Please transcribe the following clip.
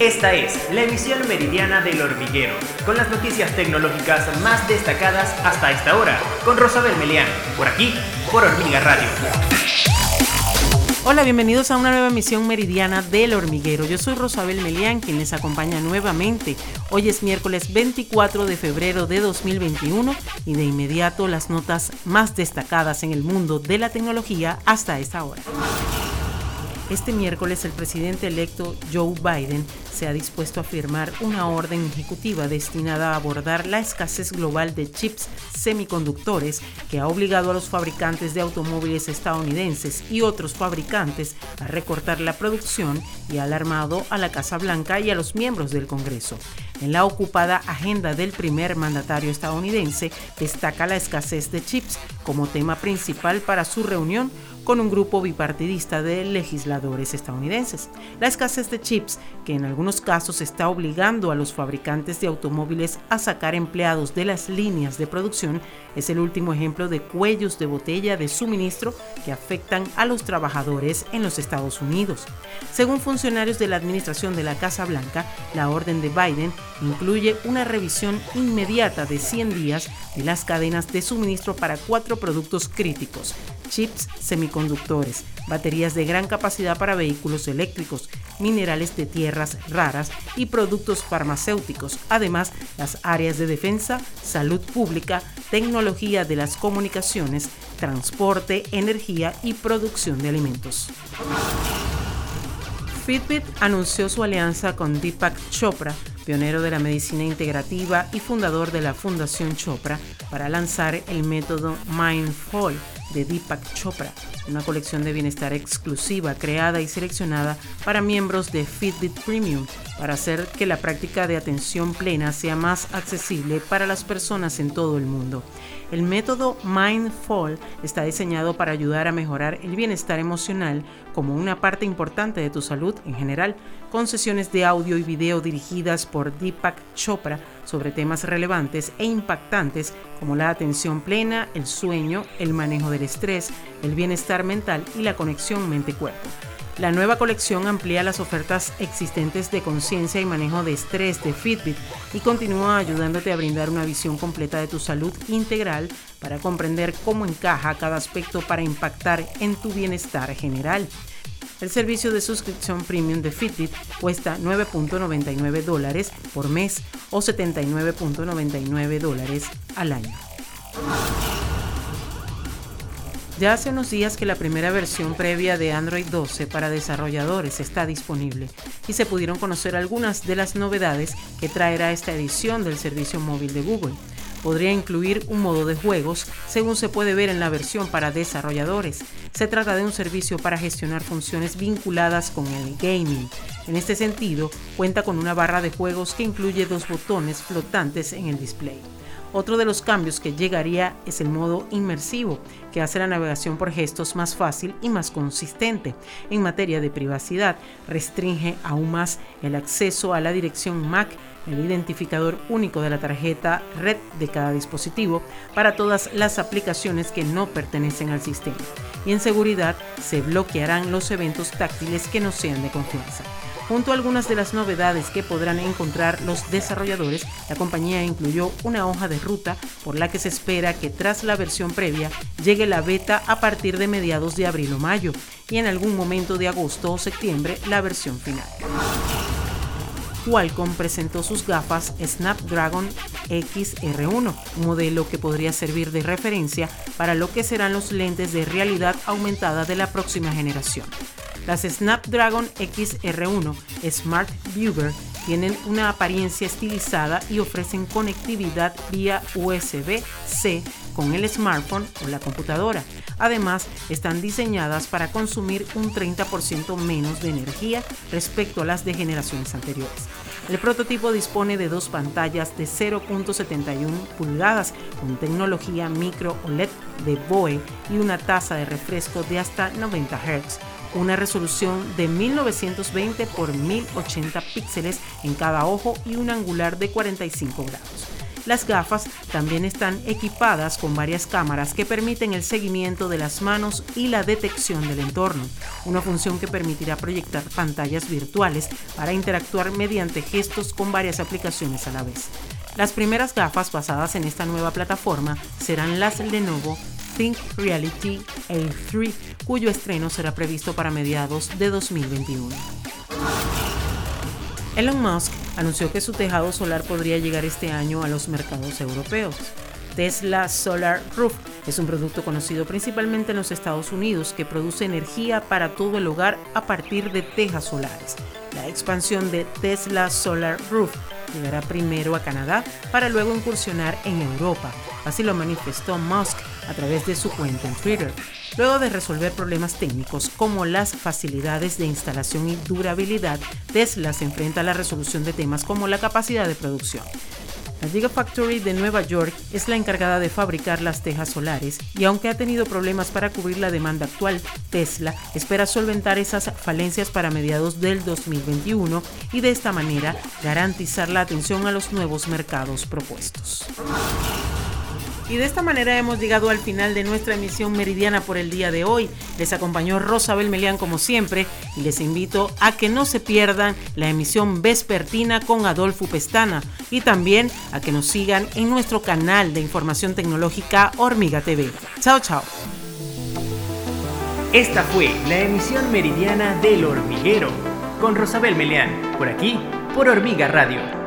Esta es la emisión meridiana del hormiguero, con las noticias tecnológicas más destacadas hasta esta hora, con Rosabel Melián, por aquí, por Hormiga Radio. Hola, bienvenidos a una nueva emisión meridiana del hormiguero. Yo soy Rosabel Melián, quien les acompaña nuevamente. Hoy es miércoles 24 de febrero de 2021 y de inmediato las notas más destacadas en el mundo de la tecnología hasta esta hora. Este miércoles el presidente electo Joe Biden se ha dispuesto a firmar una orden ejecutiva destinada a abordar la escasez global de chips semiconductores que ha obligado a los fabricantes de automóviles estadounidenses y otros fabricantes a recortar la producción y ha alarmado a la Casa Blanca y a los miembros del Congreso. En la ocupada agenda del primer mandatario estadounidense destaca la escasez de chips como tema principal para su reunión con un grupo bipartidista de legisladores estadounidenses. La escasez de chips, que en algunos casos está obligando a los fabricantes de automóviles a sacar empleados de las líneas de producción, es el último ejemplo de cuellos de botella de suministro que afectan a los trabajadores en los Estados Unidos. Según funcionarios de la administración de la Casa Blanca, la orden de Biden incluye una revisión inmediata de 100 días de las cadenas de suministro para cuatro productos críticos, chips semiconductores, baterías de gran capacidad para vehículos eléctricos, minerales de tierras raras y productos farmacéuticos. Además, las áreas de defensa, salud pública, tecnología de las comunicaciones, transporte, energía y producción de alimentos. Fitbit anunció su alianza con Deepak Chopra, pionero de la medicina integrativa y fundador de la Fundación Chopra, para lanzar el método Mindful de Deepak Chopra, una colección de bienestar exclusiva creada y seleccionada para miembros de Fitbit Premium para hacer que la práctica de atención plena sea más accesible para las personas en todo el mundo. El método Mindful está diseñado para ayudar a mejorar el bienestar emocional como una parte importante de tu salud en general, con sesiones de audio y video dirigidas por Deepak Chopra sobre temas relevantes e impactantes como la atención plena, el sueño, el manejo del estrés, el bienestar mental y la conexión mente-cuerpo. La nueva colección amplía las ofertas existentes de conciencia y manejo de estrés de Fitbit y continúa ayudándote a brindar una visión completa de tu salud integral para comprender cómo encaja cada aspecto para impactar en tu bienestar general. El servicio de suscripción premium de Fitbit cuesta 9.99 dólares por mes o 79.99 dólares al año. Ya hace unos días que la primera versión previa de Android 12 para desarrolladores está disponible y se pudieron conocer algunas de las novedades que traerá esta edición del servicio móvil de Google. Podría incluir un modo de juegos, según se puede ver en la versión para desarrolladores. Se trata de un servicio para gestionar funciones vinculadas con el gaming. En este sentido, cuenta con una barra de juegos que incluye dos botones flotantes en el display. Otro de los cambios que llegaría es el modo inmersivo, que hace la navegación por gestos más fácil y más consistente. En materia de privacidad, restringe aún más el acceso a la dirección MAC, el identificador único de la tarjeta red de cada dispositivo, para todas las aplicaciones que no pertenecen al sistema. Y en seguridad, se bloquearán los eventos táctiles que no sean de confianza. Junto a algunas de las novedades que podrán encontrar los desarrolladores, la compañía incluyó una hoja de ruta por la que se espera que tras la versión previa llegue la beta a partir de mediados de abril o mayo y en algún momento de agosto o septiembre la versión final. Qualcomm presentó sus gafas Snapdragon XR1, un modelo que podría servir de referencia para lo que serán los lentes de realidad aumentada de la próxima generación. Las Snapdragon XR1 Smart Viewer tienen una apariencia estilizada y ofrecen conectividad vía USB-C con el smartphone o la computadora. Además, están diseñadas para consumir un 30% menos de energía respecto a las de generaciones anteriores. El prototipo dispone de dos pantallas de 0.71 pulgadas con tecnología micro OLED de BOE y una tasa de refresco de hasta 90 Hz una resolución de 1920 x 1080 píxeles en cada ojo y un angular de 45 grados. Las gafas también están equipadas con varias cámaras que permiten el seguimiento de las manos y la detección del entorno, una función que permitirá proyectar pantallas virtuales para interactuar mediante gestos con varias aplicaciones a la vez. Las primeras gafas basadas en esta nueva plataforma serán las Lenovo Think Reality A3, cuyo estreno será previsto para mediados de 2021. Elon Musk anunció que su tejado solar podría llegar este año a los mercados europeos. Tesla Solar Roof es un producto conocido principalmente en los Estados Unidos que produce energía para todo el hogar a partir de tejas solares. La expansión de Tesla Solar Roof llegará primero a Canadá para luego incursionar en Europa. Así lo manifestó Musk a través de su cuenta en Twitter. Luego de resolver problemas técnicos como las facilidades de instalación y durabilidad, Tesla se enfrenta a la resolución de temas como la capacidad de producción. La Gigafactory de Nueva York es la encargada de fabricar las tejas solares y aunque ha tenido problemas para cubrir la demanda actual, Tesla espera solventar esas falencias para mediados del 2021 y de esta manera garantizar la atención a los nuevos mercados propuestos. Y de esta manera hemos llegado al final de nuestra emisión meridiana por el día de hoy. Les acompañó Rosabel Melián como siempre y les invito a que no se pierdan la emisión vespertina con Adolfo Pestana y también a que nos sigan en nuestro canal de información tecnológica Hormiga TV. Chao, chao. Esta fue la emisión meridiana del hormiguero con Rosabel Melián, por aquí, por Hormiga Radio